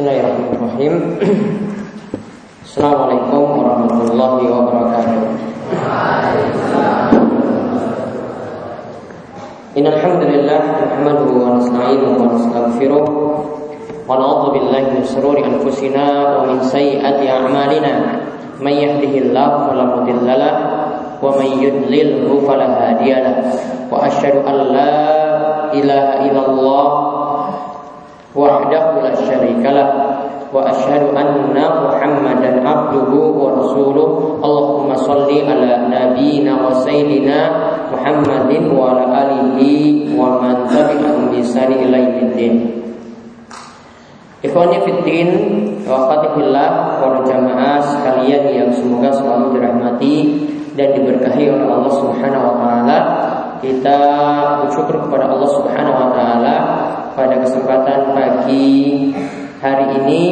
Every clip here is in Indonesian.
Bismillahirrahmanirrahim. Assalamualaikum warahmatullahi wabarakatuh. Innal hamdalillah wa nasta'inuhu wa nastaghfiruh wa na'udzu billahi min shururi anfusina wa min sayyiati a'malina. May yahdihillahu fala wa may yudlilhu fala. Wa asyhadu an la ilaha illallah وحده لا شريك له وأشهد أن محمدا عبده ورسوله اللهم صل على نبينا وسيدنا محمد وعلى آله ومن تبعهم بإحسان إلى يوم الدين Ikhwani fiddin wa fatifillah para jamaah sekalian yang semoga selalu dirahmati dan diberkahi oleh Allah Subhanahu wa taala. Kita bersyukur kepada Allah Subhanahu wa taala pada kesempatan pagi hari ini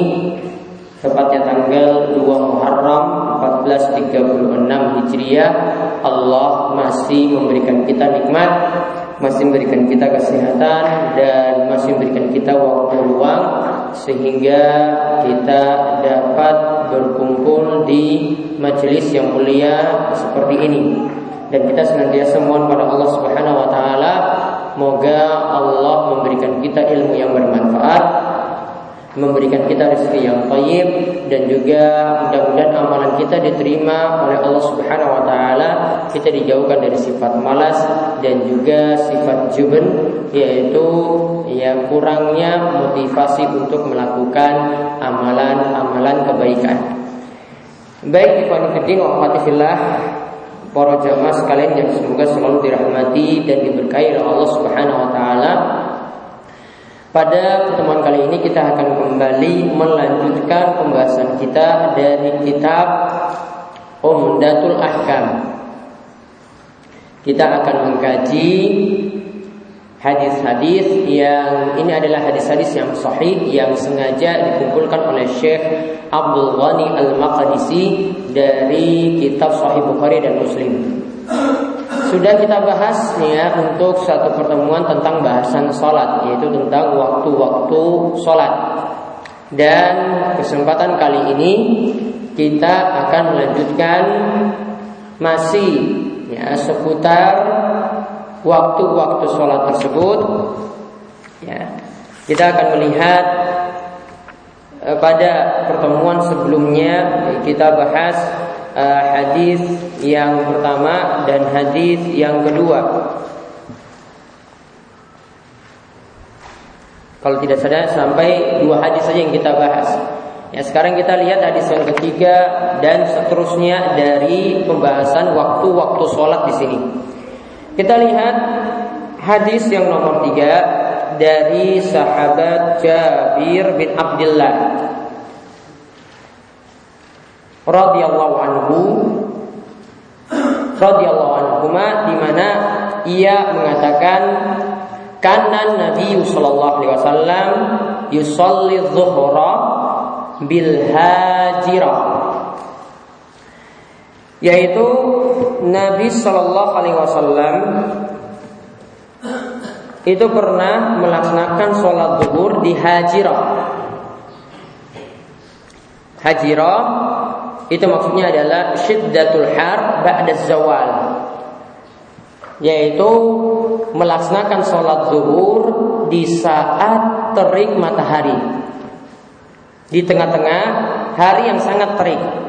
tepatnya tanggal 2 Muharram 1436 Hijriah. Allah masih memberikan kita nikmat masih memberikan kita kesehatan dan masih memberikan kita waktu luang sehingga kita dapat berkumpul di majelis yang mulia seperti ini. Dan kita senantiasa mohon pada Allah Subhanahu wa taala Moga Allah memberikan kita ilmu yang bermanfaat Memberikan kita rezeki yang baik Dan juga mudah-mudahan amalan kita diterima oleh Allah subhanahu wa ta'ala. Kita dijauhkan dari sifat malas Dan juga sifat juben Yaitu yang kurangnya motivasi untuk melakukan amalan-amalan kebaikan. Baik, Ikhwan Fiddin wa para jamaah sekalian yang semoga selalu dirahmati dan diberkahi oleh Allah Subhanahu wa taala. Pada pertemuan kali ini kita akan kembali melanjutkan pembahasan kita dari kitab Umdatul Ahkam. Kita akan mengkaji hadis-hadis yang ini adalah hadis-hadis yang sahih yang sengaja dikumpulkan oleh Syekh Abdul Ghani Al-Maqdisi dari kitab Sahih Bukhari dan Muslim. Sudah kita bahas ya untuk satu pertemuan tentang bahasan sholat yaitu tentang waktu-waktu sholat. Dan kesempatan kali ini kita akan melanjutkan masih ya seputar waktu-waktu sholat tersebut ya kita akan melihat eh, pada pertemuan sebelumnya kita bahas uh, hadis yang pertama dan hadis yang kedua kalau tidak salah sampai dua hadis saja yang kita bahas Ya, sekarang kita lihat hadis yang ketiga dan seterusnya dari pembahasan waktu-waktu sholat di sini. Kita lihat hadis yang nomor tiga dari sahabat Jabir bin Abdullah radhiyallahu anhu radhiyallahu anhu di mana ia mengatakan karena Nabi sallallahu alaihi wasallam yusalli dhuhra bil hajirah yaitu Nabi Shallallahu Alaihi Wasallam itu pernah melaksanakan sholat zuhur di Hajirah. Hajirah itu maksudnya adalah syiddatul har ba'da zawal yaitu melaksanakan sholat zuhur di saat terik matahari di tengah-tengah hari yang sangat terik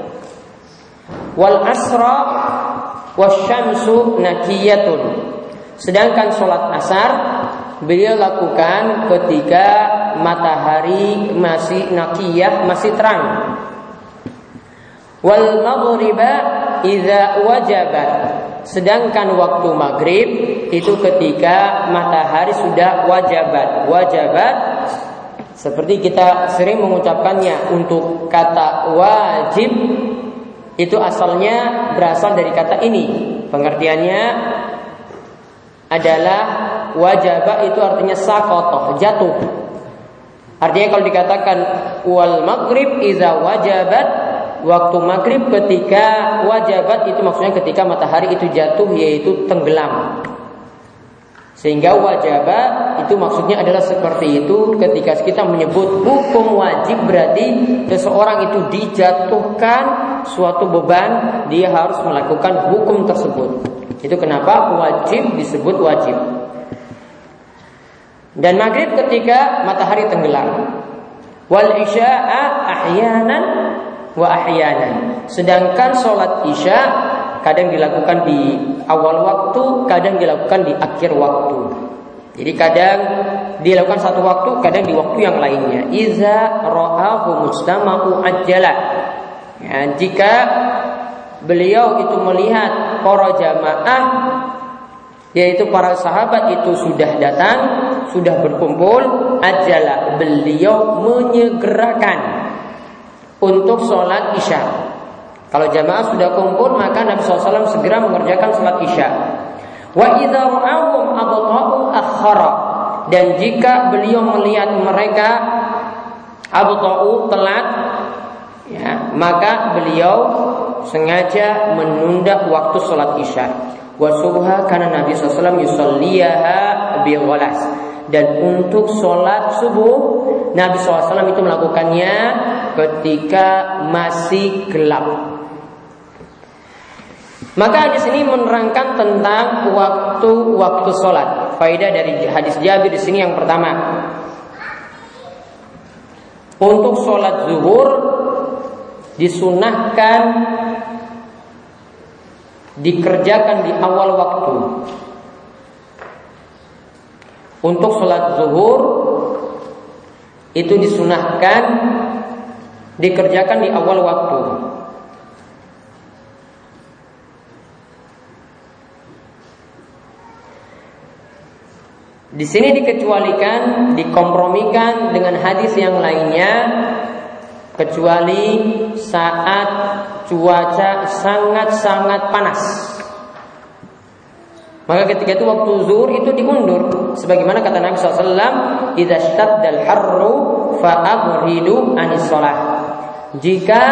wal asra wasyamsu nakiyatun. Sedangkan sholat asar beliau lakukan ketika matahari masih nakiyah, masih terang. Wal maghriba idza wajabat. Sedangkan waktu maghrib itu ketika matahari sudah wajabat. Wajabat seperti kita sering mengucapkannya untuk kata wajib itu asalnya berasal dari kata ini. Pengertiannya adalah wajaba itu artinya sakotoh, jatuh. Artinya kalau dikatakan wal maghrib iza wajabat waktu maghrib ketika wajabat itu maksudnya ketika matahari itu jatuh yaitu tenggelam. Sehingga wajibah itu maksudnya adalah seperti itu ketika kita menyebut hukum wajib berarti seseorang itu dijatuhkan suatu beban dia harus melakukan hukum tersebut. Itu kenapa wajib disebut wajib. Dan maghrib ketika matahari tenggelam. Wal isya'a ahyanan wa ahyanan. Sedangkan sholat isya kadang dilakukan di awal waktu, kadang dilakukan di akhir waktu. Jadi kadang dilakukan satu waktu, kadang di waktu yang lainnya. Iza ro'ahu mustama'u ajala. Ya, jika beliau itu melihat para jamaah yaitu para sahabat itu sudah datang, sudah berkumpul, ajalah beliau menyegerakan untuk sholat isya. Kalau jamaah sudah kumpul maka Nabi SAW segera mengerjakan sholat isya. Wa. Dan jika beliau melihat mereka abta'u telat ya, maka beliau sengaja menunda waktu sholat isya. Wa subha karena Nabi SAW yusalliyaha bi dan untuk sholat subuh Nabi SAW itu melakukannya ketika masih gelap. Maka hadis ini menerangkan tentang waktu-waktu sholat. Faidah dari hadis Jabir di sini yang pertama. Untuk sholat zuhur disunahkan dikerjakan di awal waktu. Untuk sholat zuhur itu disunahkan dikerjakan di awal waktu. Di sini dikecualikan, dikompromikan dengan hadis yang lainnya kecuali saat cuaca sangat-sangat panas. Maka ketika itu waktu zuhur itu diundur sebagaimana kata Nabi SAW, "Idza shtaddal harru fa'abridu anis shalah." Jika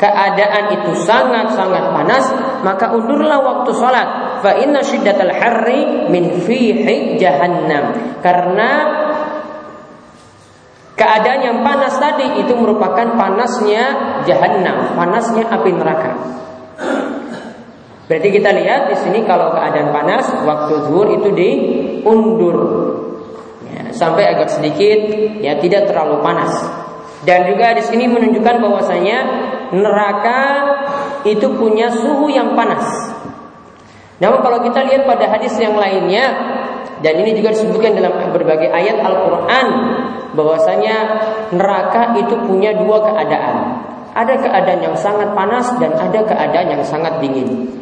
keadaan itu sangat-sangat panas, maka undurlah waktu sholat. Fa inna syiddatal harri min fihi jahannam. Karena keadaan yang panas tadi itu merupakan panasnya jahannam, panasnya api neraka. Berarti kita lihat di sini kalau keadaan panas waktu zuhur itu diundur ya, sampai agak sedikit ya tidak terlalu panas. Dan juga di sini menunjukkan bahwasanya neraka itu punya suhu yang panas. Namun kalau kita lihat pada hadis yang lainnya dan ini juga disebutkan dalam berbagai ayat Al-Qur'an bahwasanya neraka itu punya dua keadaan. Ada keadaan yang sangat panas dan ada keadaan yang sangat dingin.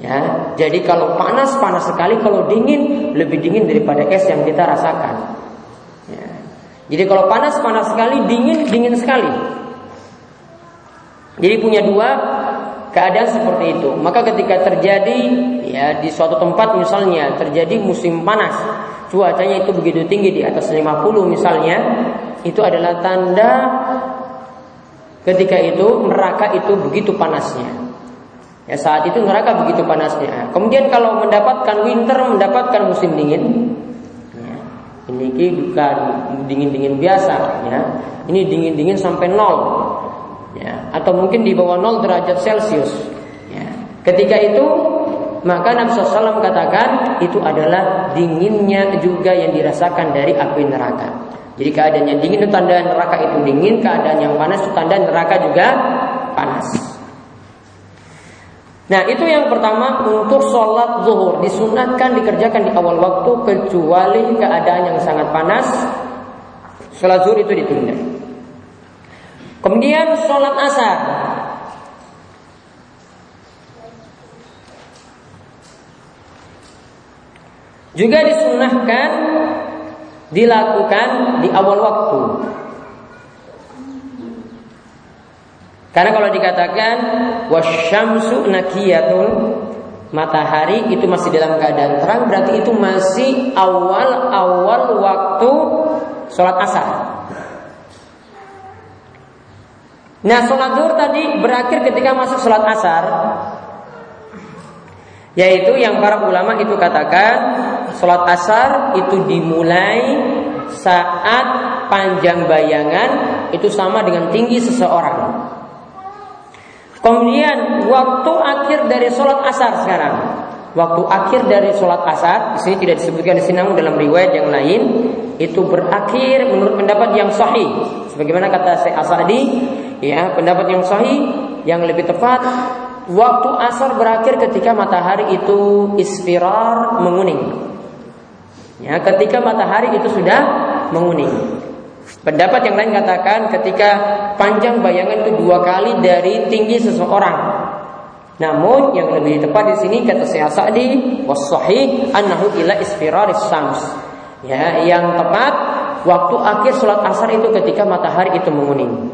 Ya, jadi kalau panas panas sekali, kalau dingin lebih dingin daripada es yang kita rasakan. Ya. Jadi kalau panas panas sekali, dingin dingin sekali. Jadi punya dua keadaan seperti itu. Maka ketika terjadi ya di suatu tempat misalnya terjadi musim panas, cuacanya itu begitu tinggi di atas 50 misalnya, itu adalah tanda ketika itu neraka itu begitu panasnya. Ya saat itu neraka begitu panasnya. Kemudian kalau mendapatkan winter, mendapatkan musim dingin, ya, ini bukan dingin-dingin biasa, ya. Ini dingin-dingin sampai nol ya, atau mungkin di bawah 0 derajat Celcius. Ya. Ketika itu maka Nabi SAW katakan itu adalah dinginnya juga yang dirasakan dari api neraka. Jadi keadaan yang dingin itu tanda neraka itu dingin, keadaan yang panas itu tanda neraka juga panas. Nah itu yang pertama untuk sholat zuhur disunatkan dikerjakan di awal waktu kecuali keadaan yang sangat panas. Sholat zuhur itu ditunda. Kemudian sholat asar. Juga disunahkan dilakukan di awal waktu. Karena kalau dikatakan wasyamsu nakiyatun matahari itu masih dalam keadaan terang berarti itu masih awal-awal waktu sholat asar. Nah sholat zuhur tadi berakhir ketika masuk sholat asar Yaitu yang para ulama itu katakan sholat asar itu dimulai saat panjang bayangan itu sama dengan tinggi seseorang. Kemudian waktu akhir dari sholat asar sekarang. Waktu akhir dari sholat asar, di sini tidak disebutkan di sini dalam riwayat yang lain itu berakhir menurut pendapat yang sahih. Sebagaimana kata Syekh Asadi, ya pendapat yang sahih yang lebih tepat waktu asar berakhir ketika matahari itu isfirar menguning. Ya, ketika matahari itu sudah menguning. Pendapat yang lain katakan ketika panjang bayangan itu dua kali dari tinggi seseorang. Namun yang lebih tepat di sini kata Syekh Sa'di was-sahih annahu ila isfiraris syams. Ya, yang tepat waktu akhir sholat asar itu ketika matahari itu menguning.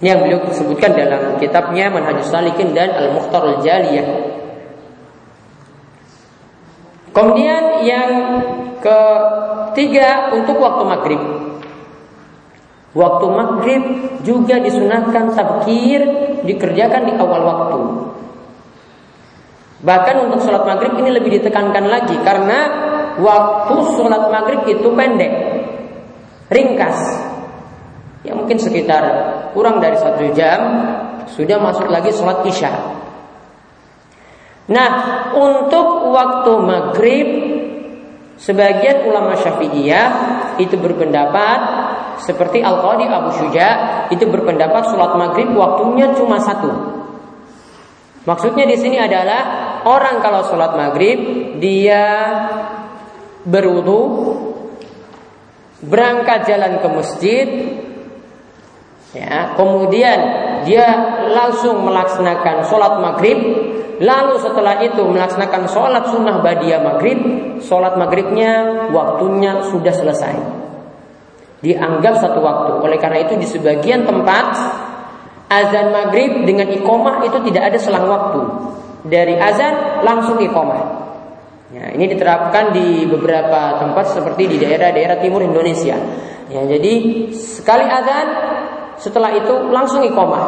Ini yang beliau sebutkan dalam kitabnya Manhajus Salikin dan Al-Mukhtarul Jaliyah. Kemudian yang Ketiga untuk waktu maghrib. Waktu maghrib juga disunahkan tabkir dikerjakan di awal waktu. Bahkan untuk sholat maghrib ini lebih ditekankan lagi karena waktu sholat maghrib itu pendek, ringkas. Ya mungkin sekitar kurang dari satu jam sudah masuk lagi sholat isya. Nah untuk waktu maghrib Sebagian ulama Syafi'iyah itu berpendapat seperti Al-Qadi Abu Syuja itu berpendapat sholat maghrib waktunya cuma satu. Maksudnya di sini adalah orang kalau sholat maghrib dia berwudu, berangkat jalan ke masjid, ya, kemudian dia langsung melaksanakan sholat maghrib Lalu setelah itu melaksanakan sholat sunnah badia maghrib, sholat maghribnya waktunya sudah selesai. Dianggap satu waktu. Oleh karena itu di sebagian tempat azan maghrib dengan ikomah itu tidak ada selang waktu. Dari azan langsung ikomah. Ya, ini diterapkan di beberapa tempat seperti di daerah-daerah timur Indonesia. Ya, jadi sekali azan setelah itu langsung ikomah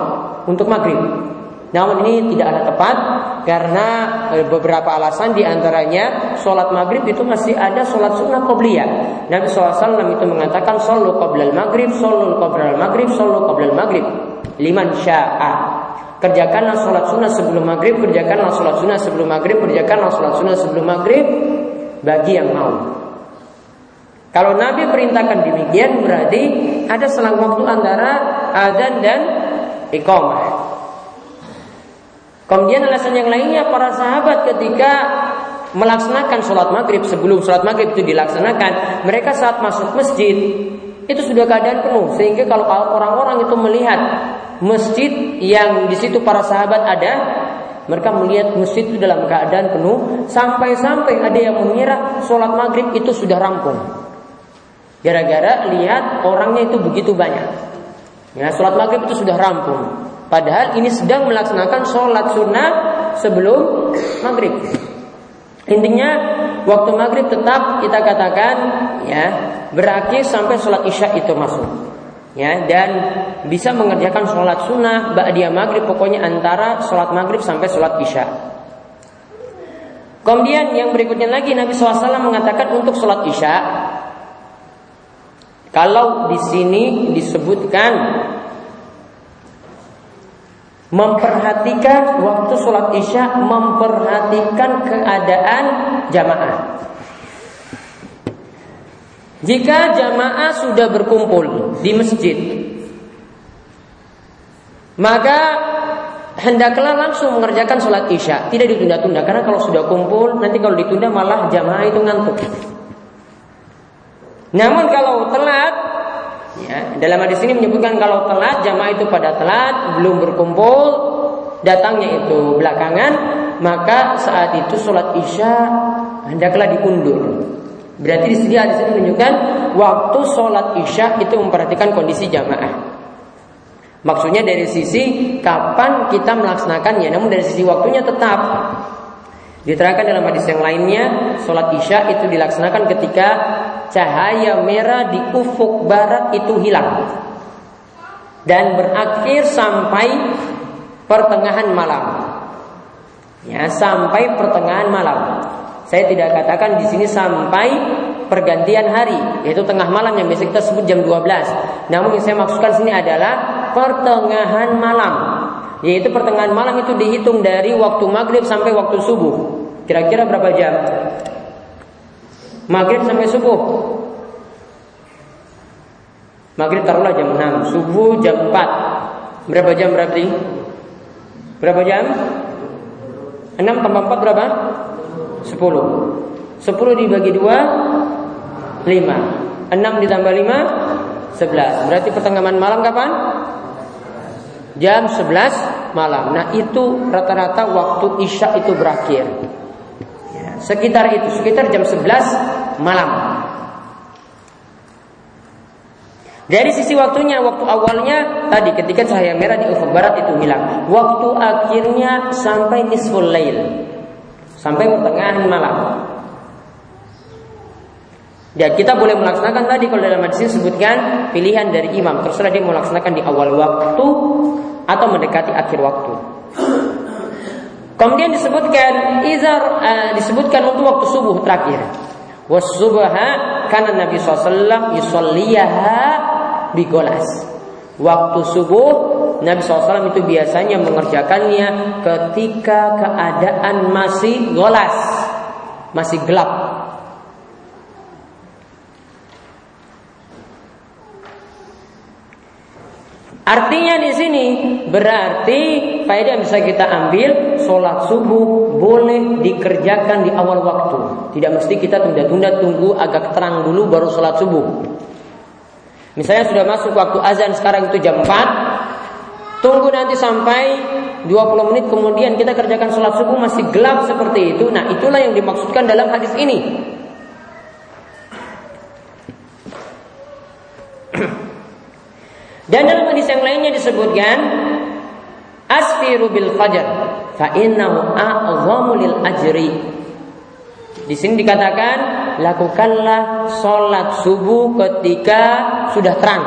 untuk maghrib. Namun ini tidak ada tepat karena eh, beberapa alasan di antaranya sholat maghrib itu masih ada sholat sunnah qobliyah. Nabi SAW itu mengatakan solu qoblal maghrib, solu qoblal maghrib, solu qoblal maghrib. Liman sya'a. Kerjakanlah sholat sunnah sebelum maghrib, kerjakanlah sholat sunnah sebelum maghrib, kerjakanlah sholat sunnah sebelum maghrib bagi yang mau. Kalau Nabi perintahkan demikian berarti ada selang waktu antara adzan dan iqamah. Kemudian alasan yang lainnya para sahabat ketika melaksanakan sholat maghrib sebelum sholat maghrib itu dilaksanakan, mereka saat masuk masjid itu sudah keadaan penuh sehingga kalau orang-orang itu melihat masjid yang di situ para sahabat ada, mereka melihat masjid itu dalam keadaan penuh sampai-sampai ada yang mengira sholat maghrib itu sudah rampung. Gara-gara lihat orangnya itu begitu banyak. Ya, sholat maghrib itu sudah rampung. Padahal ini sedang melaksanakan sholat sunnah sebelum maghrib. Intinya waktu maghrib tetap kita katakan ya berakhir sampai sholat isya itu masuk. Ya dan bisa mengerjakan sholat sunnah ba'diyah maghrib pokoknya antara sholat maghrib sampai sholat isya. Kemudian yang berikutnya lagi Nabi SAW mengatakan untuk sholat isya kalau di sini disebutkan Memperhatikan waktu sholat isya Memperhatikan keadaan jamaah. Jika jamaah sudah berkumpul di masjid Maka hendaklah langsung mengerjakan sholat isya. Tidak ditunda-tunda Karena kalau sudah kumpul Nanti kalau ditunda malah jamaah itu ngantuk. Namun kalau telat Ya, dalam hadis ini menyebutkan kalau telat jamaah itu pada telat belum berkumpul datangnya itu belakangan maka saat itu sholat isya hendaklah diundur. Berarti di sini hadis ini menunjukkan waktu sholat isya itu memperhatikan kondisi jamaah. Maksudnya dari sisi kapan kita melaksanakannya, namun dari sisi waktunya tetap Diterangkan dalam hadis yang lainnya, sholat isya itu dilaksanakan ketika cahaya merah di ufuk barat itu hilang dan berakhir sampai pertengahan malam. Ya, sampai pertengahan malam. Saya tidak katakan di sini sampai pergantian hari, yaitu tengah malam yang biasa kita sebut jam 12. Namun yang saya maksudkan sini adalah pertengahan malam. Yaitu pertengahan malam itu dihitung dari waktu maghrib sampai waktu subuh. Kira-kira berapa jam? Maghrib sampai subuh. Maghrib taruhlah jam 6, subuh jam 4. Berapa jam berarti? Berapa jam? 6 tambah 4 berapa? 10 10 dibagi 2 5 6 ditambah 5 11 Berarti pertengahan malam kapan? Jam 11 malam Nah itu rata-rata waktu Isya itu berakhir ya, Sekitar itu Sekitar jam 11 malam dari sisi waktunya, waktu awalnya tadi ketika cahaya merah di ufuk barat itu hilang. Waktu akhirnya sampai nisful lail. Sampai pertengahan malam. Ya kita boleh melaksanakan tadi kalau dalam hadis ini sebutkan pilihan dari imam. Terserah dia melaksanakan di awal waktu atau mendekati akhir waktu. Kemudian disebutkan izar uh, disebutkan untuk waktu subuh terakhir. Wasubha karena Nabi SAW. Waktu subuh Nabi SAW itu biasanya mengerjakannya ketika keadaan masih golas, masih gelap. Artinya di sini berarti faedah yang bisa kita ambil sholat subuh boleh dikerjakan di awal waktu. Tidak mesti kita tunda-tunda tunggu agak terang dulu baru sholat subuh. Misalnya sudah masuk waktu azan sekarang itu jam 4 Tunggu nanti sampai 20 menit kemudian kita kerjakan sholat subuh masih gelap seperti itu Nah itulah yang dimaksudkan dalam hadis ini Dan dalam hadis yang lainnya disebutkan Asfiru bil fajar Fa innahu lil ajri Di sini dikatakan lakukanlah sholat subuh ketika sudah terang.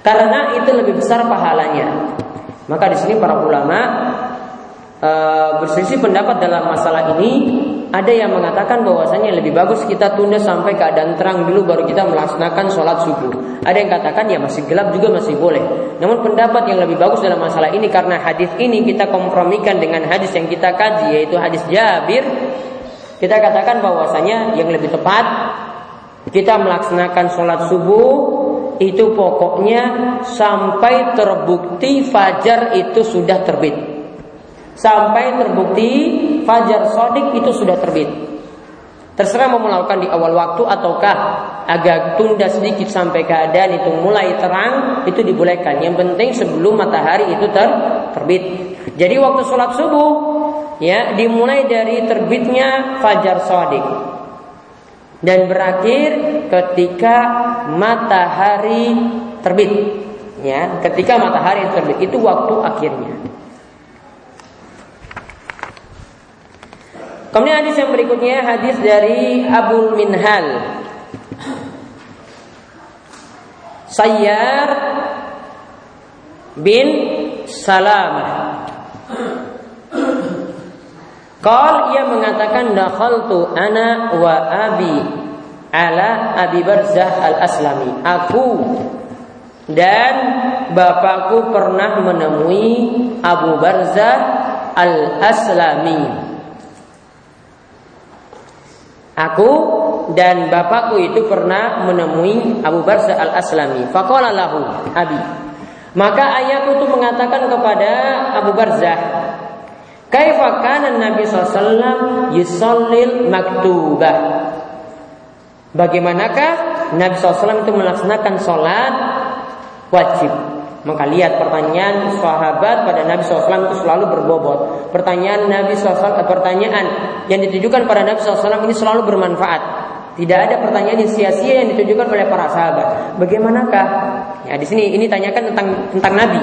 Karena itu lebih besar pahalanya. Maka di sini para ulama e, berselisih pendapat dalam masalah ini. Ada yang mengatakan bahwasanya lebih bagus kita tunda sampai keadaan terang dulu baru kita melaksanakan sholat subuh. Ada yang katakan ya masih gelap juga masih boleh. Namun pendapat yang lebih bagus dalam masalah ini karena hadis ini kita kompromikan dengan hadis yang kita kaji yaitu hadis Jabir kita katakan bahwasanya yang lebih tepat kita melaksanakan sholat subuh itu pokoknya sampai terbukti fajar itu sudah terbit. Sampai terbukti fajar sodik itu sudah terbit. Terserah mau melakukan di awal waktu ataukah agak tunda sedikit sampai keadaan itu mulai terang itu dibolehkan. Yang penting sebelum matahari itu ter terbit. Jadi waktu sholat subuh ya dimulai dari terbitnya fajar sodik dan berakhir ketika matahari terbit ya ketika matahari terbit itu waktu akhirnya kemudian hadis yang berikutnya hadis dari Abu Minhal Sayyar bin Salamah Qal ia mengatakan dakhaltu ana wa abi ala Abi Barzah al-Aslami. Aku dan bapakku pernah menemui Abu Barzah al-Aslami. Aku dan bapakku itu pernah menemui Abu Barzah al-Aslami. Faqala lahu abi. Maka ayahku itu mengatakan kepada Abu Barzah, Kaifa kana Nabi SAW yusallil maktubah. Bagaimanakah Nabi SAW itu melaksanakan sholat wajib? Maka lihat pertanyaan sahabat pada Nabi SAW itu selalu berbobot. Pertanyaan Nabi SAW, eh, pertanyaan yang ditujukan pada Nabi SAW ini selalu bermanfaat. Tidak ada pertanyaan yang sia-sia yang ditujukan oleh para sahabat. Bagaimanakah? Ya di sini ini tanyakan tentang tentang Nabi,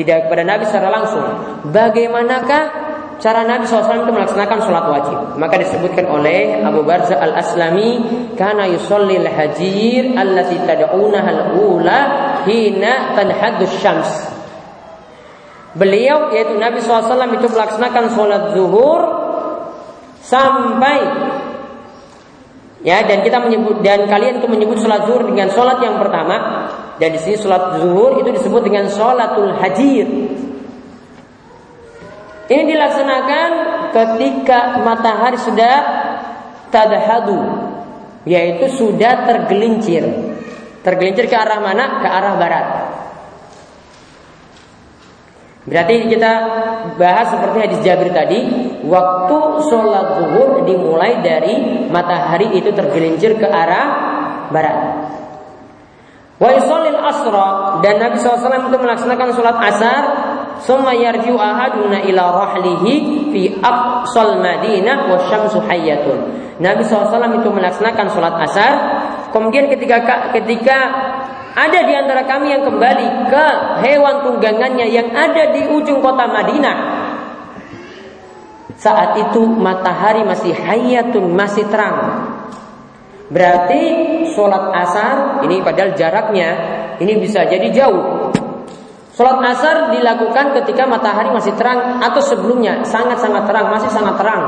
tidak kepada Nabi secara langsung. Bagaimanakah cara Nabi SAW itu melaksanakan sholat wajib. Maka disebutkan oleh Abu Barza al Aslami, karena yusolli al hajir allati tad'una al ula hina tanhadus syams. Beliau yaitu Nabi SAW itu melaksanakan sholat zuhur sampai ya dan kita menyebut dan kalian itu menyebut sholat zuhur dengan sholat yang pertama dan di sini sholat zuhur itu disebut dengan sholatul hajir. Ini dilaksanakan ketika matahari sudah tadahadu, yaitu sudah tergelincir. Tergelincir ke arah mana? Ke arah barat. Berarti kita bahas seperti hadis Jabir tadi, waktu sholat zuhur dimulai dari matahari itu tergelincir ke arah barat. Wa yusallil asra dan Nabi SAW itu melaksanakan sholat asar Summa yarji'u ahaduna ila rahlihi fi aqsal madinah wa syamsu hayyatun. Nabi SAW itu melaksanakan sholat asar Kemudian ketika ketika ada di antara kami yang kembali ke hewan tunggangannya yang ada di ujung kota Madinah. Saat itu matahari masih hayatun, masih terang. Berarti sholat asar ini padahal jaraknya ini bisa jadi jauh. Sholat asar dilakukan ketika matahari masih terang atau sebelumnya sangat-sangat terang, masih sangat terang.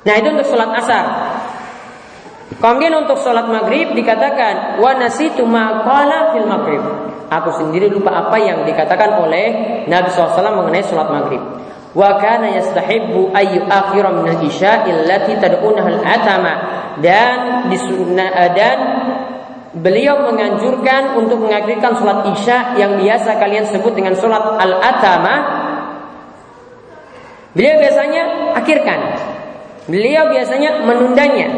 Nah itu untuk sholat asar. Kemudian untuk sholat maghrib dikatakan wa nasitu maqala fil maghrib. Aku sendiri lupa apa yang dikatakan oleh Nabi SAW mengenai sholat maghrib. Wa kana yastahibbu ayu akhira min al-isya allati tad'unaha al-atama dan disunna dan beliau menganjurkan untuk mengakhirkan sholat isya yang biasa kalian sebut dengan sholat al-atama. Beliau biasanya akhirkan. Beliau biasanya menundanya.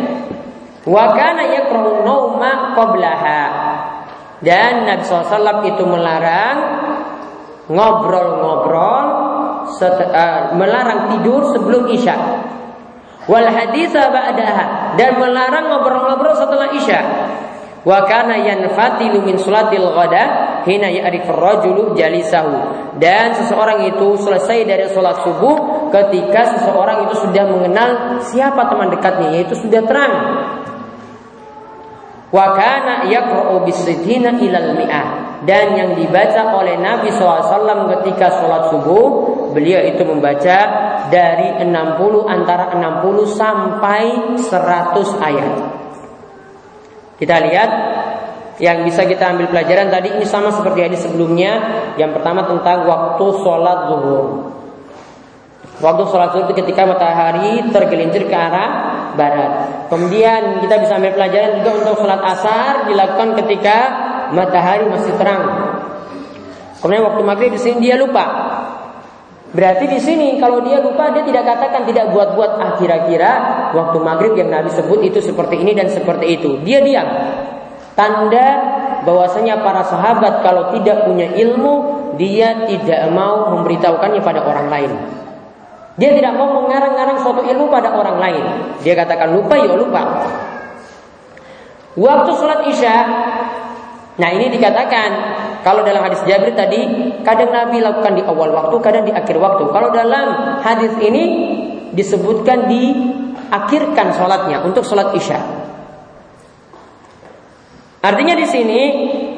Wa yakrahu nauma qablaha. Dan Nabi SAW itu melarang ngobrol-ngobrol uh, melarang tidur sebelum Isya. Wal haditha ba'daha dan melarang ngobrol-ngobrol setelah Isya. Wa kana yanfatilu min salatil ghada hina ya'rifu rajulu jalisahu. Dan seseorang itu selesai dari sholat subuh ketika seseorang itu sudah mengenal siapa teman dekatnya yaitu sudah terang Wa kana yaqra'u bisidina ilal mi'ah. Dan yang dibaca oleh Nabi SAW ketika sholat subuh, beliau itu membaca dari 60 antara 60 sampai 100 ayat. Kita lihat yang bisa kita ambil pelajaran tadi ini sama seperti hadis sebelumnya. Yang pertama tentang waktu sholat zuhur. Waktu sholat zuhur itu ketika matahari tergelincir ke arah barat. Kemudian kita bisa ambil pelajaran juga untuk sholat asar dilakukan ketika matahari masih terang. Kemudian waktu maghrib di sini dia lupa. Berarti di sini kalau dia lupa dia tidak katakan tidak buat-buat ah kira-kira waktu maghrib yang Nabi sebut itu seperti ini dan seperti itu. Dia diam. Tanda bahwasanya para sahabat kalau tidak punya ilmu dia tidak mau memberitahukannya pada orang lain. Dia tidak mau mengarang-arang suatu ilmu pada orang lain. Dia katakan lupa ya lupa. Waktu sholat isya, nah ini dikatakan kalau dalam hadis Jabir tadi kadang Nabi lakukan di awal waktu, kadang di akhir waktu. Kalau dalam hadis ini disebutkan diakhirkan sholatnya untuk sholat isya. Artinya di sini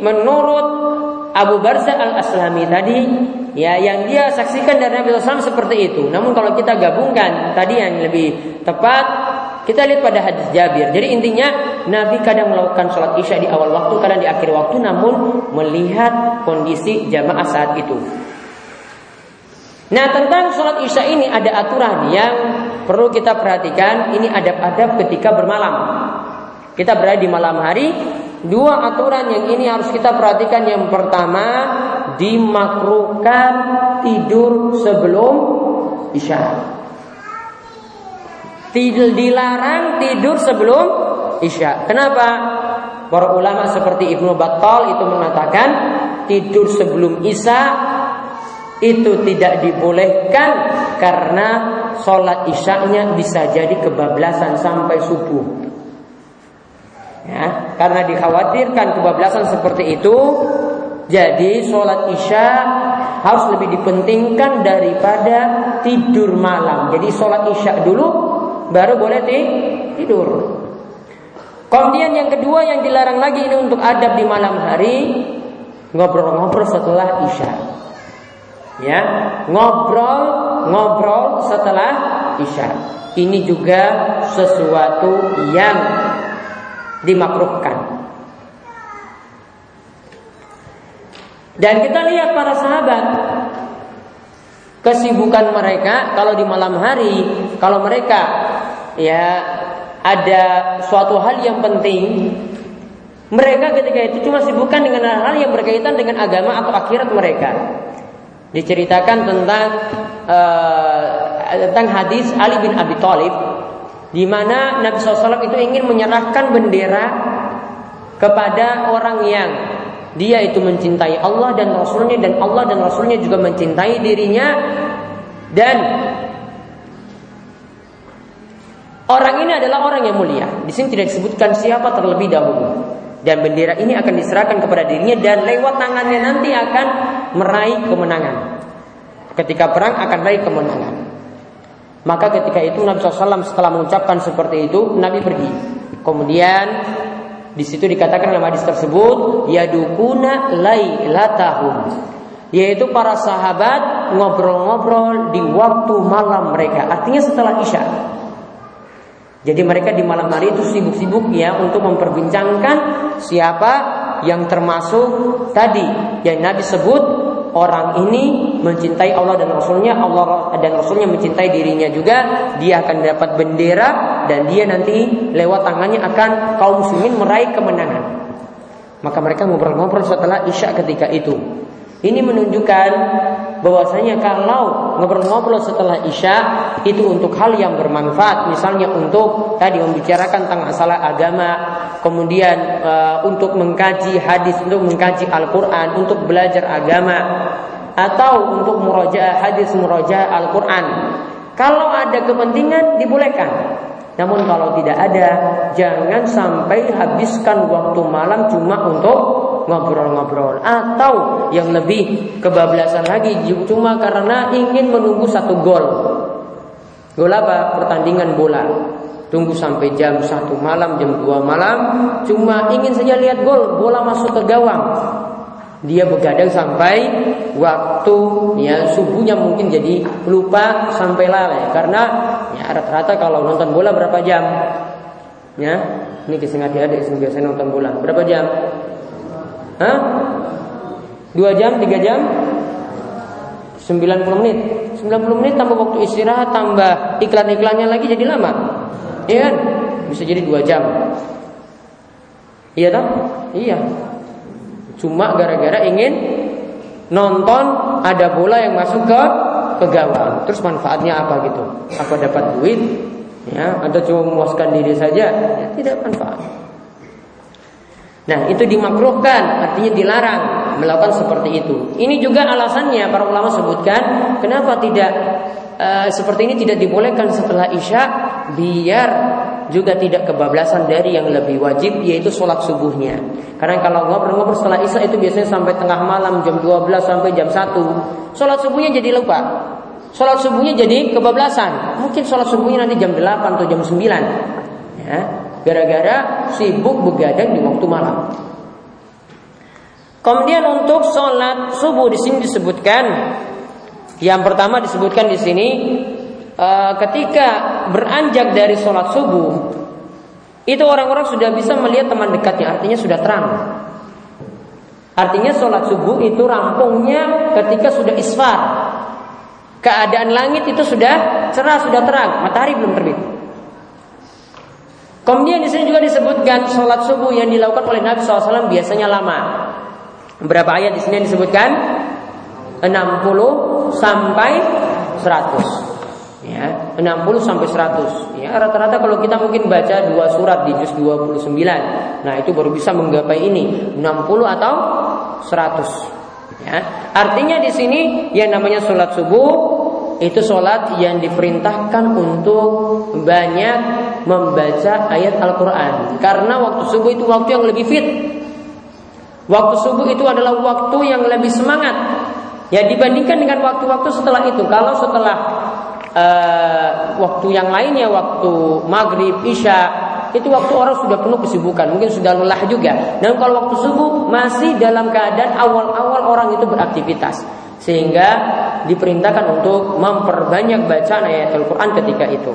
menurut Abu Barza al Aslami tadi ya yang dia saksikan dari Nabi SAW seperti itu. Namun kalau kita gabungkan tadi yang lebih tepat kita lihat pada hadis Jabir. Jadi intinya Nabi kadang melakukan sholat isya di awal waktu, kadang di akhir waktu, namun melihat kondisi jamaah saat itu. Nah tentang sholat isya ini ada aturan yang perlu kita perhatikan. Ini adab-adab ketika bermalam. Kita berada di malam hari, Dua aturan yang ini harus kita perhatikan. Yang pertama, dimakruhkan tidur sebelum isya. Dilarang tidur sebelum isya. Kenapa? Para ulama seperti Ibnu Battal itu mengatakan tidur sebelum isya itu tidak dibolehkan karena sholat isyanya bisa jadi kebablasan sampai subuh. Ya, karena dikhawatirkan kebablasan seperti itu, jadi sholat isya harus lebih dipentingkan daripada tidur malam. Jadi sholat isya dulu, baru boleh tidur. Kemudian yang kedua yang dilarang lagi ini untuk adab di malam hari, ngobrol-ngobrol setelah isya. Ya, ngobrol ngobrol setelah isya. Ini juga sesuatu yang dimakruhkan. Dan kita lihat para sahabat kesibukan mereka kalau di malam hari, kalau mereka ya ada suatu hal yang penting, mereka ketika itu cuma sibukkan dengan hal-hal yang berkaitan dengan agama atau akhirat mereka. Diceritakan tentang uh, tentang hadis Ali bin Abi Thalib di mana Nabi SAW itu ingin menyerahkan bendera kepada orang yang dia itu mencintai Allah dan Rasulnya dan Allah dan Rasulnya juga mencintai dirinya dan orang ini adalah orang yang mulia. Di sini tidak disebutkan siapa terlebih dahulu. Dan bendera ini akan diserahkan kepada dirinya dan lewat tangannya nanti akan meraih kemenangan. Ketika perang akan meraih kemenangan. Maka ketika itu Nabi SAW setelah mengucapkan seperti itu, Nabi pergi. Kemudian di situ dikatakan dalam hadis tersebut yadukuna lailatahum yaitu para sahabat ngobrol-ngobrol di waktu malam mereka artinya setelah isya jadi mereka di malam hari itu sibuk-sibuk ya untuk memperbincangkan siapa yang termasuk tadi yang Nabi sebut orang ini mencintai Allah dan Rasulnya, Allah dan Rasulnya mencintai dirinya juga, dia akan dapat bendera dan dia nanti lewat tangannya akan kaum muslimin meraih kemenangan. Maka mereka ngobrol-ngobrol setelah isya ketika itu. Ini menunjukkan bahwasanya kalau ngobrol-ngobrol setelah isya itu untuk hal yang bermanfaat, misalnya untuk tadi membicarakan tentang masalah agama, kemudian uh, untuk mengkaji hadis, untuk mengkaji Al-Qur'an, untuk belajar agama atau untuk murojaah hadis, murojaah Al-Qur'an. Kalau ada kepentingan dibolehkan. Namun kalau tidak ada, jangan sampai habiskan waktu malam cuma untuk ngobrol-ngobrol atau yang lebih kebablasan lagi cuma karena ingin menunggu satu gol. Gol apa? Pertandingan bola. Tunggu sampai jam satu malam, jam 2 malam, cuma ingin saja lihat gol, bola masuk ke gawang. Dia begadang sampai waktu ya subuhnya mungkin jadi lupa sampai lalai karena ya rata-rata kalau nonton bola berapa jam? Ya, ini kisah adik-adik biasanya nonton bola berapa jam? Hah? Dua jam, tiga jam? 90 menit 90 menit tambah waktu istirahat Tambah iklan-iklannya lagi jadi lama Iya kan? Bisa jadi dua jam Iya tak? Iya Cuma gara-gara ingin Nonton ada bola yang masuk ke ke Terus manfaatnya apa gitu? Apa dapat duit? Ya, atau cuma memuaskan diri saja? Ya, tidak manfaat Nah itu dimakruhkan artinya dilarang melakukan seperti itu. Ini juga alasannya para ulama sebutkan kenapa tidak uh, seperti ini tidak dibolehkan setelah isya biar juga tidak kebablasan dari yang lebih wajib yaitu sholat subuhnya. Karena kalau ngobrol-ngobrol setelah isya itu biasanya sampai tengah malam jam 12 sampai jam 1 Sholat subuhnya jadi lupa. Sholat subuhnya jadi kebablasan. Mungkin sholat subuhnya nanti jam 8 atau jam 9 ya gara-gara sibuk begadang di waktu malam. Kemudian untuk sholat subuh di sini disebutkan yang pertama disebutkan di sini e, ketika beranjak dari sholat subuh itu orang-orang sudah bisa melihat teman dekatnya artinya sudah terang. Artinya sholat subuh itu rampungnya ketika sudah isfar. Keadaan langit itu sudah cerah, sudah terang, matahari belum terbit. Kemudian di sini juga disebutkan sholat subuh yang dilakukan oleh Nabi SAW biasanya lama. Berapa ayat di sini disebutkan? 60 sampai 100. Ya, 60 sampai 100. Ya, rata-rata kalau kita mungkin baca dua surat di juz 29. Nah, itu baru bisa menggapai ini 60 atau 100. Ya. Artinya di sini yang namanya sholat subuh itu sholat yang diperintahkan untuk banyak membaca ayat Al-Quran. Karena waktu subuh itu waktu yang lebih fit. Waktu subuh itu adalah waktu yang lebih semangat. Ya dibandingkan dengan waktu-waktu setelah itu. Kalau setelah uh, waktu yang lainnya Waktu maghrib, isya itu waktu orang sudah penuh kesibukan, mungkin sudah lelah juga. Dan kalau waktu subuh masih dalam keadaan awal-awal orang itu beraktivitas. Sehingga diperintahkan untuk memperbanyak bacaan ayat Al-Quran ketika itu.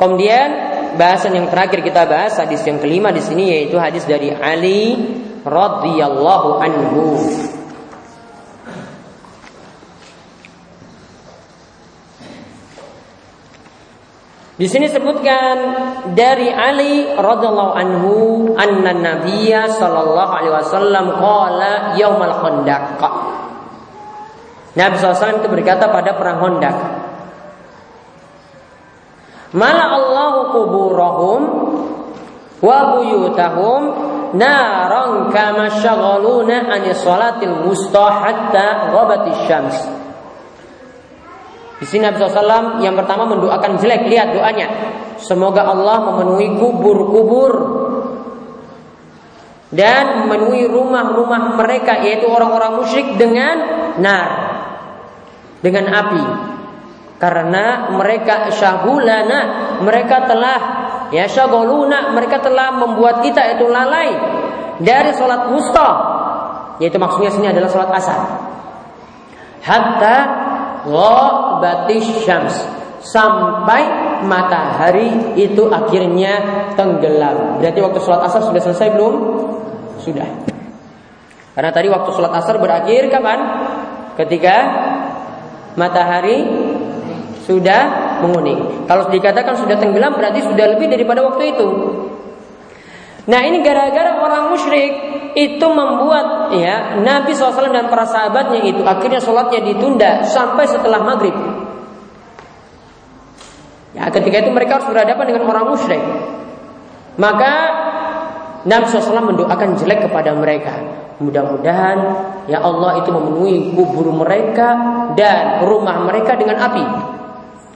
Kemudian bahasan yang terakhir kita bahas hadis yang kelima di sini yaitu hadis dari Ali radhiyallahu anhu. Di sini sebutkan dari Ali radhiyallahu anhu anna Nabiyya sallallahu alaihi wasallam qala yaumal khandaq. Nabi SAW itu berkata pada perang Khandaq. Mala Allahu kuburahum wa buyutahum naran kama syaghaluna an salatil wusta hatta ghabatis syams. Di sini Nabi SAW yang pertama mendoakan jelek. Lihat doanya. Semoga Allah memenuhi kubur-kubur dan memenuhi rumah-rumah mereka yaitu orang-orang musyrik dengan nar, dengan api. Karena mereka syahulana, mereka telah ya syagoluna, mereka telah membuat kita itu lalai dari sholat wusta, yaitu maksudnya sini adalah sholat asar. Hatta ghabatis syams sampai matahari itu akhirnya tenggelam. Berarti waktu sholat asar sudah selesai belum? Sudah. Karena tadi waktu sholat asar berakhir kapan? Ketika matahari sudah menguning. Kalau dikatakan sudah tenggelam berarti sudah lebih daripada waktu itu. Nah ini gara-gara orang musyrik itu membuat ya Nabi SAW dan para sahabatnya itu akhirnya sholatnya ditunda sampai setelah maghrib. Ya ketika itu mereka harus berhadapan dengan orang musyrik. Maka Nabi SAW mendoakan jelek kepada mereka. Mudah-mudahan ya Allah itu memenuhi kubur mereka dan rumah mereka dengan api.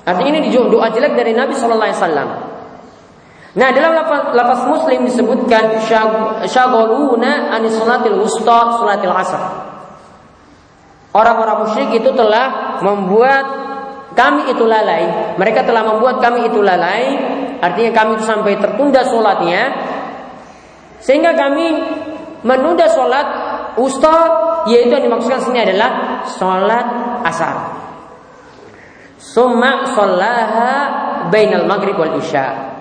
Artinya ini doa jelek dari Nabi SAW. Nah dalam lafaz, Muslim disebutkan syagoluna anis salatil wusta salatil asr. Orang-orang musyrik itu telah membuat kami itu lalai. Mereka telah membuat kami itu lalai. Artinya kami itu sampai tertunda sholatnya. Sehingga kami menunda sholat usta yaitu yang dimaksudkan sini adalah sholat asar. Summa sholaha bainal maghrib wal isya.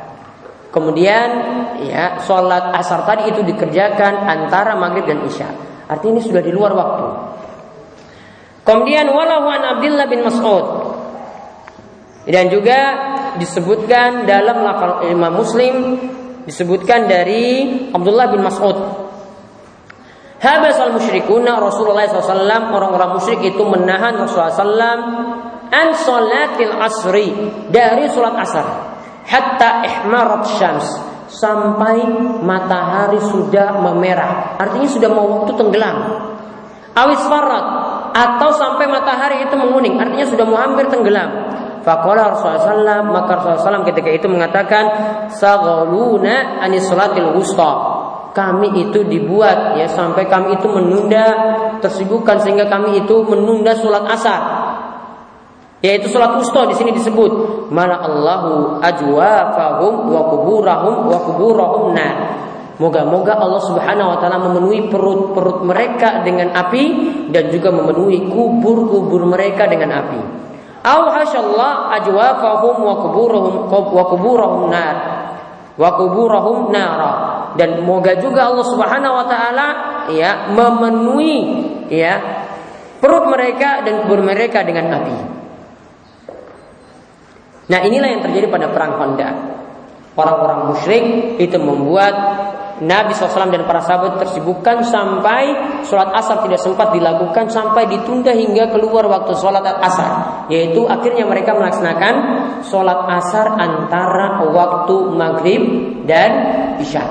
Kemudian ya sholat asar tadi itu dikerjakan antara maghrib dan isya. Artinya ini sudah di luar waktu. Kemudian walau an Abdullah bin Mas'ud dan juga disebutkan dalam lafal Imam Muslim disebutkan dari Abdullah bin Mas'ud. Habas al musyrikuna Rasulullah SAW orang-orang musyrik itu menahan Rasulullah SAW an salatil asri dari sholat asar hatta ihmarat syams sampai matahari sudah memerah. Artinya sudah mau waktu tenggelam. Awis farat atau sampai matahari itu menguning, artinya sudah mau hampir tenggelam. Faqala Rasulullah SAW, maka Rasulullah SAW ketika itu mengatakan, Saghaluna anis. Kami itu dibuat ya sampai kami itu menunda tersibukkan sehingga kami itu menunda sholat asar yaitu sholat wusta di sini disebut mana Allahu ajwafahum wa kuburahum wa kuburahum nah Moga-moga Allah Subhanahu wa taala memenuhi perut-perut mereka dengan api dan juga memenuhi kubur-kubur mereka dengan api. Au hasyallah ajwafahum wa kuburahum wa kuburahum nar. Wa kuburahum nara. Dan moga juga Allah Subhanahu wa taala ya memenuhi ya perut mereka dan kubur mereka dengan api. Nah inilah yang terjadi pada perang Khandaq. Orang-orang musyrik itu membuat Nabi SAW dan para sahabat tersibukkan sampai sholat asar tidak sempat dilakukan sampai ditunda hingga keluar waktu sholat asar. Yaitu akhirnya mereka melaksanakan sholat asar antara waktu maghrib dan isya.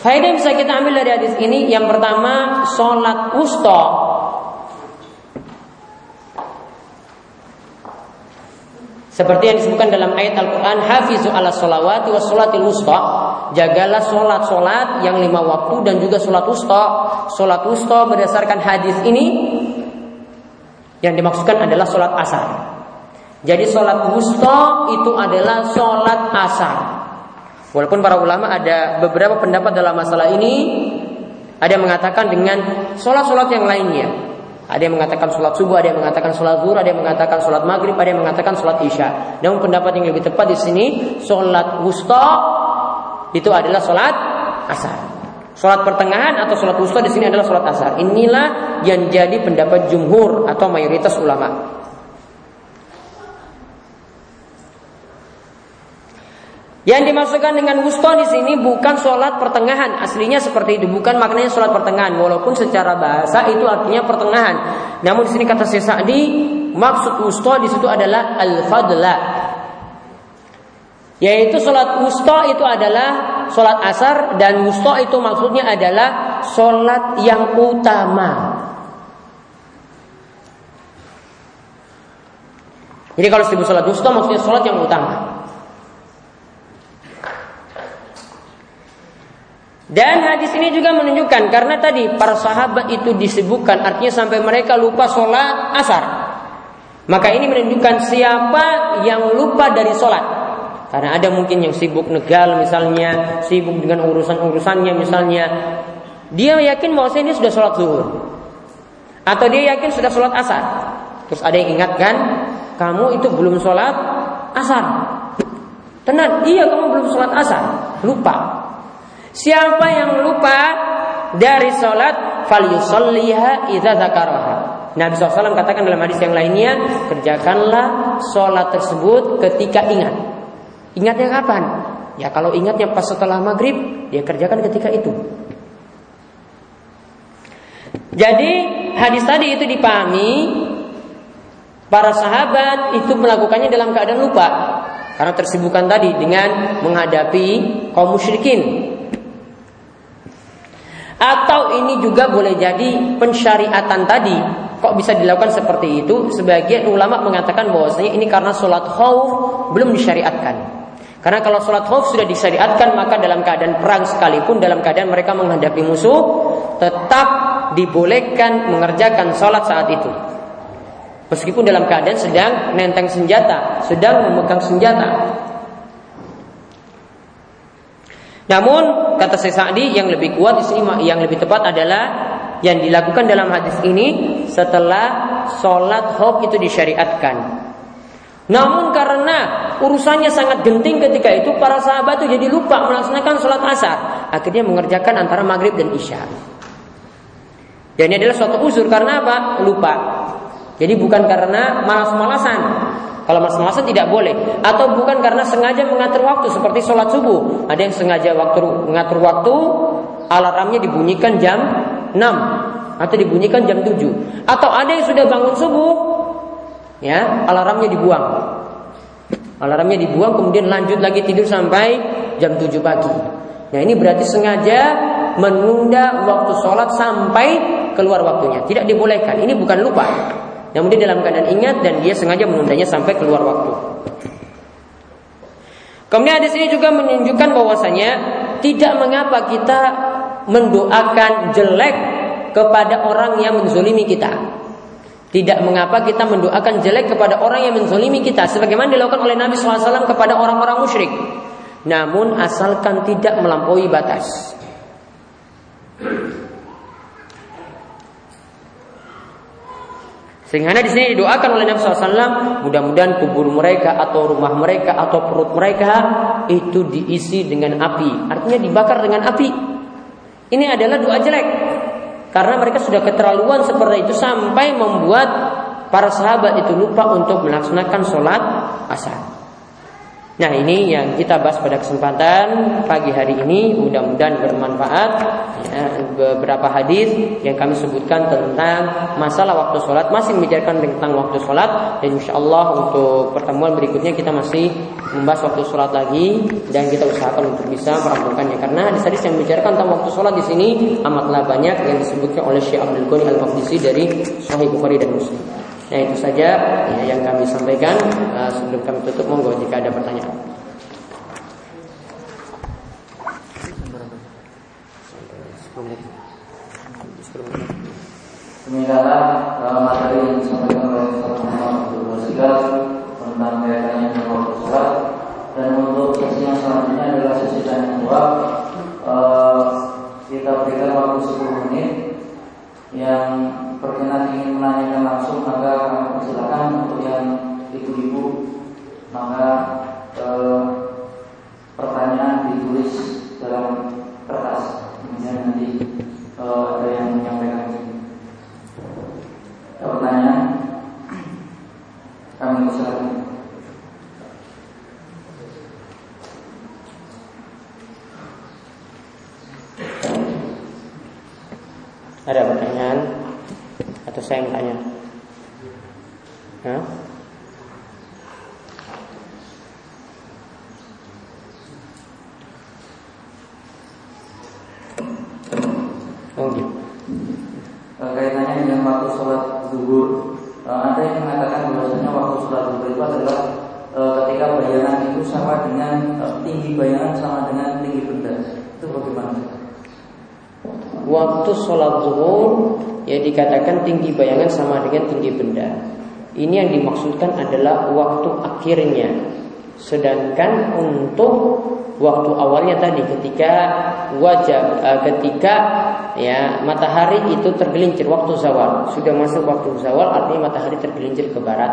Faedah yang bisa kita ambil dari hadis ini yang pertama sholat wusta Seperti yang disebutkan dalam ayat Al-Quran, Hafizu ala sholawati wa sholatil wusta. Jagalah sholat-sholat yang lima waktu dan juga sholat wusta. Sholat wusta berdasarkan hadis ini Yang dimaksudkan adalah sholat asar. Jadi sholat wusta itu adalah sholat asar. Walaupun para ulama ada beberapa pendapat dalam masalah ini, ada yang mengatakan dengan sholat-sholat yang lainnya. Ada yang mengatakan sholat subuh, ada yang mengatakan sholat zuhur, ada yang mengatakan sholat maghrib, ada yang mengatakan sholat isya. Namun pendapat yang lebih tepat di sini, sholat wusta itu adalah sholat asar. Sholat pertengahan atau sholat wusta di sini adalah sholat asar. Inilah yang jadi pendapat jumhur atau mayoritas ulama. Yang dimasukkan dengan wusta di sini bukan sholat pertengahan, aslinya seperti itu, bukan maknanya sholat pertengahan. Walaupun secara bahasa itu artinya pertengahan. Namun di sini kata Syekh Sa'di, maksud wusta di situ adalah al-fadla. Yaitu sholat wusta itu adalah sholat asar dan wusta itu maksudnya adalah sholat yang utama. Jadi kalau disebut sholat wusta maksudnya sholat yang utama. Dan hadis ini juga menunjukkan karena tadi para sahabat itu disebutkan artinya sampai mereka lupa sholat asar. Maka ini menunjukkan siapa yang lupa dari sholat. Karena ada mungkin yang sibuk negal misalnya, sibuk dengan urusan-urusannya misalnya. Dia yakin bahwa ini sudah sholat zuhur. Atau dia yakin sudah sholat asar. Terus ada yang ingatkan, kamu itu belum sholat asar. Tenang, iya kamu belum sholat asar. Lupa. Siapa yang lupa dari sholat falyusalliha idza dzakaraha. Nabi SAW katakan dalam hadis yang lainnya, kerjakanlah sholat tersebut ketika ingat. Ingatnya kapan? Ya kalau ingatnya pas setelah maghrib, dia kerjakan ketika itu. Jadi hadis tadi itu dipahami para sahabat itu melakukannya dalam keadaan lupa karena tersibukan tadi dengan menghadapi kaum musyrikin atau ini juga boleh jadi pensyariatan tadi Kok bisa dilakukan seperti itu? Sebagian ulama mengatakan bahwasanya ini karena sholat khauf belum disyariatkan. Karena kalau sholat khauf sudah disyariatkan maka dalam keadaan perang sekalipun dalam keadaan mereka menghadapi musuh tetap dibolehkan mengerjakan sholat saat itu. Meskipun dalam keadaan sedang nenteng senjata, sedang memegang senjata. Namun kata Syekh Sa'di yang lebih kuat yang lebih tepat adalah yang dilakukan dalam hadis ini setelah sholat khauf itu disyariatkan. Namun karena urusannya sangat genting ketika itu para sahabat itu jadi lupa melaksanakan sholat asar, akhirnya mengerjakan antara maghrib dan isya. Dan ini adalah suatu uzur karena apa? Lupa. Jadi bukan karena malas-malasan, kalau malas-malasan tidak boleh. Atau bukan karena sengaja mengatur waktu seperti sholat subuh. Ada yang sengaja waktu mengatur waktu, alarmnya dibunyikan jam 6 atau dibunyikan jam 7. Atau ada yang sudah bangun subuh, ya alarmnya dibuang. Alarmnya dibuang kemudian lanjut lagi tidur sampai jam 7 pagi. Nah ini berarti sengaja menunda waktu sholat sampai keluar waktunya. Tidak dibolehkan. Ini bukan lupa. Namun dia dalam keadaan ingat dan dia sengaja menundanya sampai keluar waktu. Kemudian di sini juga menunjukkan bahwasanya tidak mengapa kita mendoakan jelek kepada orang yang menzolimi kita. Tidak mengapa kita mendoakan jelek kepada orang yang menzolimi kita. Sebagaimana dilakukan oleh Nabi SAW kepada orang-orang musyrik. Namun asalkan tidak melampaui batas. Sehingga di sini didoakan oleh Nabi SAW, mudah-mudahan kubur mereka atau rumah mereka atau perut mereka itu diisi dengan api. Artinya dibakar dengan api. Ini adalah doa jelek. Karena mereka sudah keterlaluan seperti itu sampai membuat para sahabat itu lupa untuk melaksanakan sholat asar. Nah ini yang kita bahas pada kesempatan pagi hari ini. Mudah-mudahan bermanfaat. Ya, beberapa hadis yang kami sebutkan tentang masalah waktu sholat masih membicarakan tentang waktu sholat. Dan insya Allah untuk pertemuan berikutnya kita masih membahas waktu sholat lagi dan kita usahakan untuk bisa merampungkannya. Karena hadis-hadis yang membicarakan tentang waktu sholat di sini amatlah banyak yang disebutkan oleh Syekh Abdul Ghani Al Maqdisi dari Sahih Bukhari dan Muslim. Nah itu saja ya, yang kami sampaikan uh, sebelum kami tutup monggo jika ada pertanyaan. Demikianlah uh, materi yang disampaikan oleh Ustaz Muhammad Abdul tentang kaitannya dengan sholat dan untuk sesi yang selanjutnya adalah sesi tanya jawab. Uh, kita berikan waktu 10 menit yang berkenan ingin menanyakan langsung maka kami persilakan untuk yang ibu-ibu maka eh, pertanyaan ditulis dalam kertas kemudian nanti eh, ada yang menyampaikan. Ada pertanyaan kami persilakan. Ada pertanyaan atau saya yang tanya? Hah? Oh gitu. Eh, Kaitannya dengan waktu sholat zuhur eh, Ada yang mengatakan bahwasanya waktu sholat zuhur itu adalah eh, ketika bayangan itu sama dengan tinggi bayangan sama dengan tinggi benda. Itu bagaimana? Waktu sholat zuhur ya dikatakan tinggi bayangan sama dengan tinggi benda. Ini yang dimaksudkan adalah waktu akhirnya. Sedangkan untuk waktu awalnya tadi ketika wajah eh, ketika ya matahari itu tergelincir waktu zawal sudah masuk waktu zawal artinya matahari tergelincir ke barat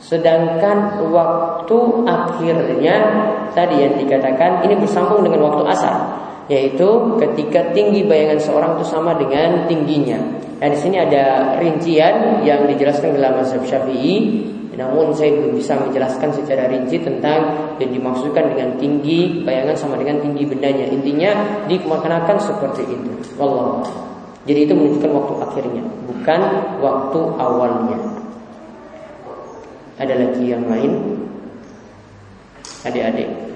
sedangkan waktu akhirnya tadi yang dikatakan ini bersambung dengan waktu asar yaitu ketika tinggi bayangan seorang itu sama dengan tingginya. Nah di sini ada rincian yang dijelaskan dalam mazhab Syafi'i namun saya belum bisa menjelaskan secara rinci tentang yang dimaksudkan dengan tinggi bayangan sama dengan tinggi bendanya. Intinya dimaknakan seperti itu. Allah. Jadi itu menunjukkan waktu akhirnya, bukan waktu awalnya. Ada lagi yang lain? Adik-adik.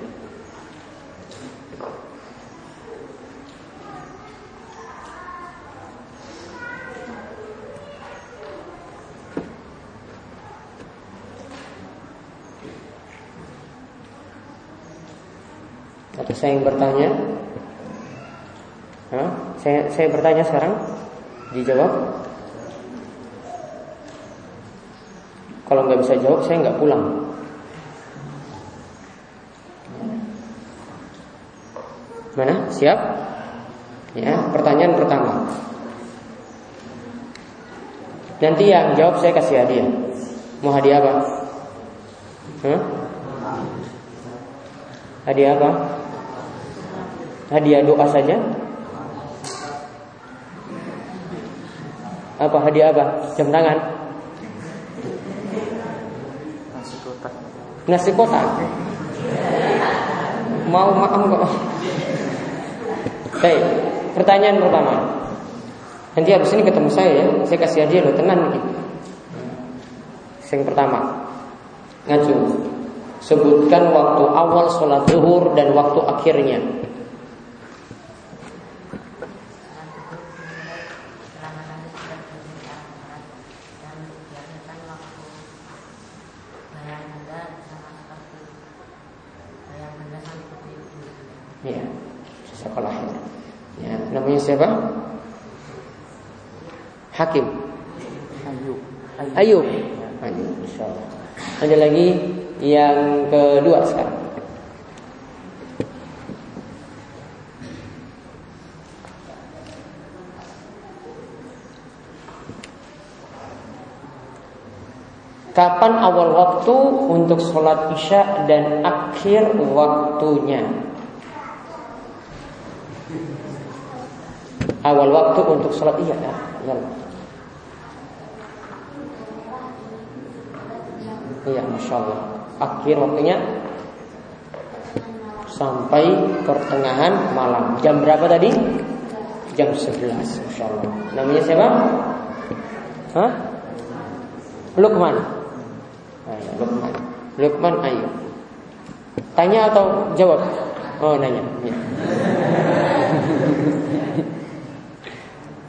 Atau saya yang bertanya? Hah? Saya, saya bertanya sekarang? Dijawab? Kalau nggak bisa jawab, saya nggak pulang. Mana? Siap? Ya, pertanyaan pertama. Nanti yang jawab saya kasih hadiah. Mau hadiah apa? Hah? Hadiah apa? Hadiah doa saja? Apa hadiah apa? Jam tangan? Nasi kotak. Nasi kotak? Mau makan kok? Baik, pertanyaan pertama. Nanti habis ini ketemu saya ya, saya kasih hadiah lo tenang nih. Yang pertama, ngaju. Sebutkan waktu awal sholat zuhur dan waktu akhirnya. Ya, sekolah ya. Namanya siapa? Hakim. Ayub. Ayub. Insyaallah. Ada lagi yang kedua sekarang. Kapan awal waktu untuk sholat isya dan akhir waktunya? Awal waktu untuk sholat iya ya. Iya, masya Allah. Akhir waktunya sampai pertengahan malam. Jam berapa tadi? Jam 11 Masya Allah. Namanya siapa? Hah? Lukman. Ayo, Lukman. Lukman, ayo. Tanya atau jawab? Oh, nanya. Ya.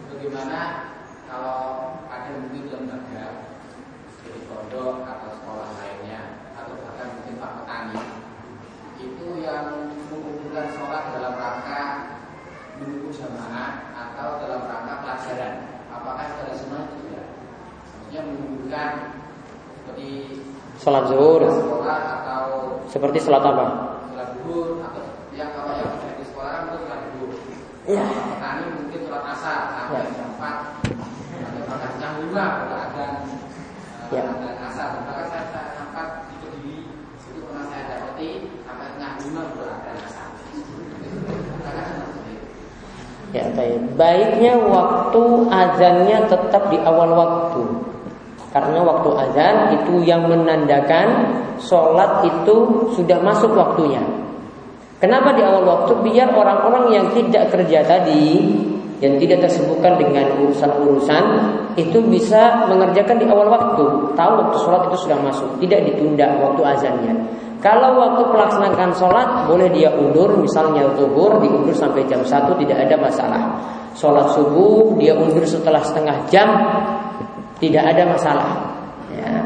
Bagaimana kalau ada mungkin lembaga jadi pondok atau sekolah lainnya atau bahkan mungkin pak petani itu yang mengumpulkan sholat dalam rangka menunggu jamaah atau dalam rangka pelajaran apakah itu ada sunnah itu tidak? Maksudnya menunjukkan seperti Sholat zuhur seperti sholat apa? sholat zuhur atau yang apa yang di sekolah kan itu sholat zuhur. Ya. Petani mungkin sholat asar sampai jam 4 atau bahkan jam 5 kalau ada Ya. ada asar. Bahkan saya sempat di Kediri itu pernah saya dapati sampai tengah 5 baru ada asar. Ya, baik. Baiknya waktu azannya tetap di awal waktu. Karena waktu azan itu yang menandakan sholat itu sudah masuk waktunya. Kenapa di awal waktu? Biar orang-orang yang tidak kerja tadi yang tidak tersibukkan dengan urusan-urusan itu bisa mengerjakan di awal waktu. Tahu waktu sholat itu sudah masuk, tidak ditunda waktu azannya. Kalau waktu pelaksanaan sholat boleh dia undur, misalnya zuhur diundur sampai jam 1 tidak ada masalah. Sholat subuh dia undur setelah setengah jam tidak ada masalah. Ya.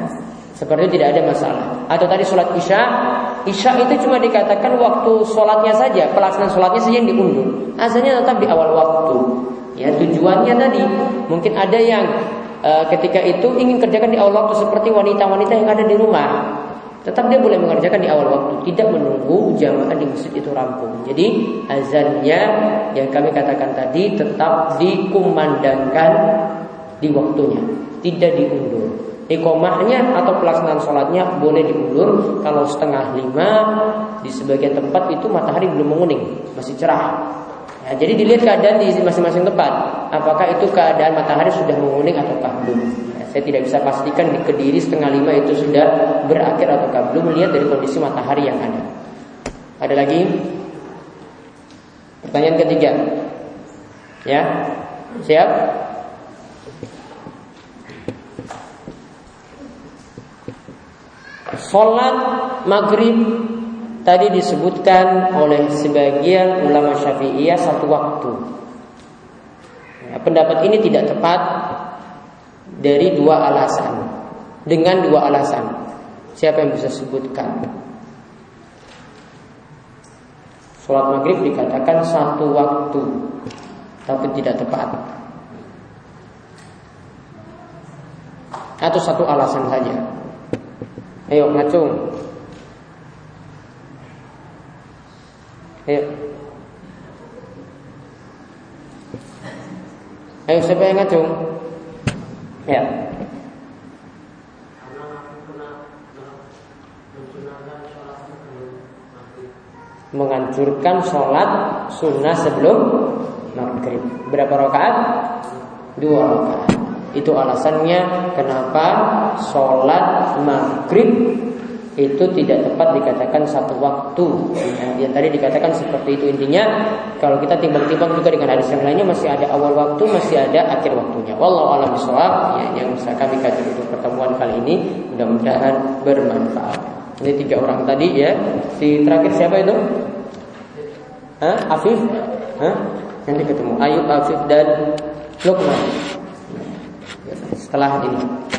Seperti itu tidak ada masalah. Atau tadi sholat isya, isya itu cuma dikatakan waktu sholatnya saja, pelaksanaan sholatnya saja yang diundur. Azannya tetap di awal waktu. Ya tujuannya tadi mungkin ada yang eh, ketika itu ingin kerjakan di awal waktu seperti wanita-wanita yang ada di rumah. Tetap dia boleh mengerjakan di awal waktu, tidak menunggu jamaah di masjid itu rampung. Jadi azannya yang kami katakan tadi tetap dikumandangkan di waktunya, tidak diundur. Ikomahnya atau pelaksanaan sholatnya boleh diundur kalau setengah lima di sebagian tempat itu matahari belum menguning, masih cerah. Ya, jadi dilihat keadaan di masing-masing tempat, apakah itu keadaan matahari sudah menguning ataukah belum. Ya, saya tidak bisa pastikan di kediri setengah lima itu sudah berakhir ataukah belum melihat dari kondisi matahari yang ada. Ada lagi? Pertanyaan ketiga. Ya, siap? Sholat maghrib tadi disebutkan oleh sebagian ulama syafi'iyah satu waktu. Ya, pendapat ini tidak tepat dari dua alasan. Dengan dua alasan. Siapa yang bisa sebutkan? Sholat maghrib dikatakan satu waktu, tapi tidak tepat. Atau satu alasan saja. Ayo ngacung. Ayo. Ayo siapa yang ngacung? Ya. Menghancurkan sholat sunnah sebelum maghrib. Berapa rakaat? Dua rakaat. Itu alasannya kenapa sholat maghrib itu tidak tepat dikatakan satu waktu. Ya, yang tadi dikatakan seperti itu intinya. Kalau kita timbang-timbang juga dengan hadis yang lainnya masih ada awal waktu, masih ada akhir waktunya. Wallahu a'lam bishawab. Ya, yang bisa kami kaji untuk pertemuan kali ini mudah-mudahan bermanfaat. Ini tiga orang tadi ya. Si terakhir siapa itu? Hah? Afif? Hah? Nanti ketemu Ayub, Afif dan Lukman. Setelah ini.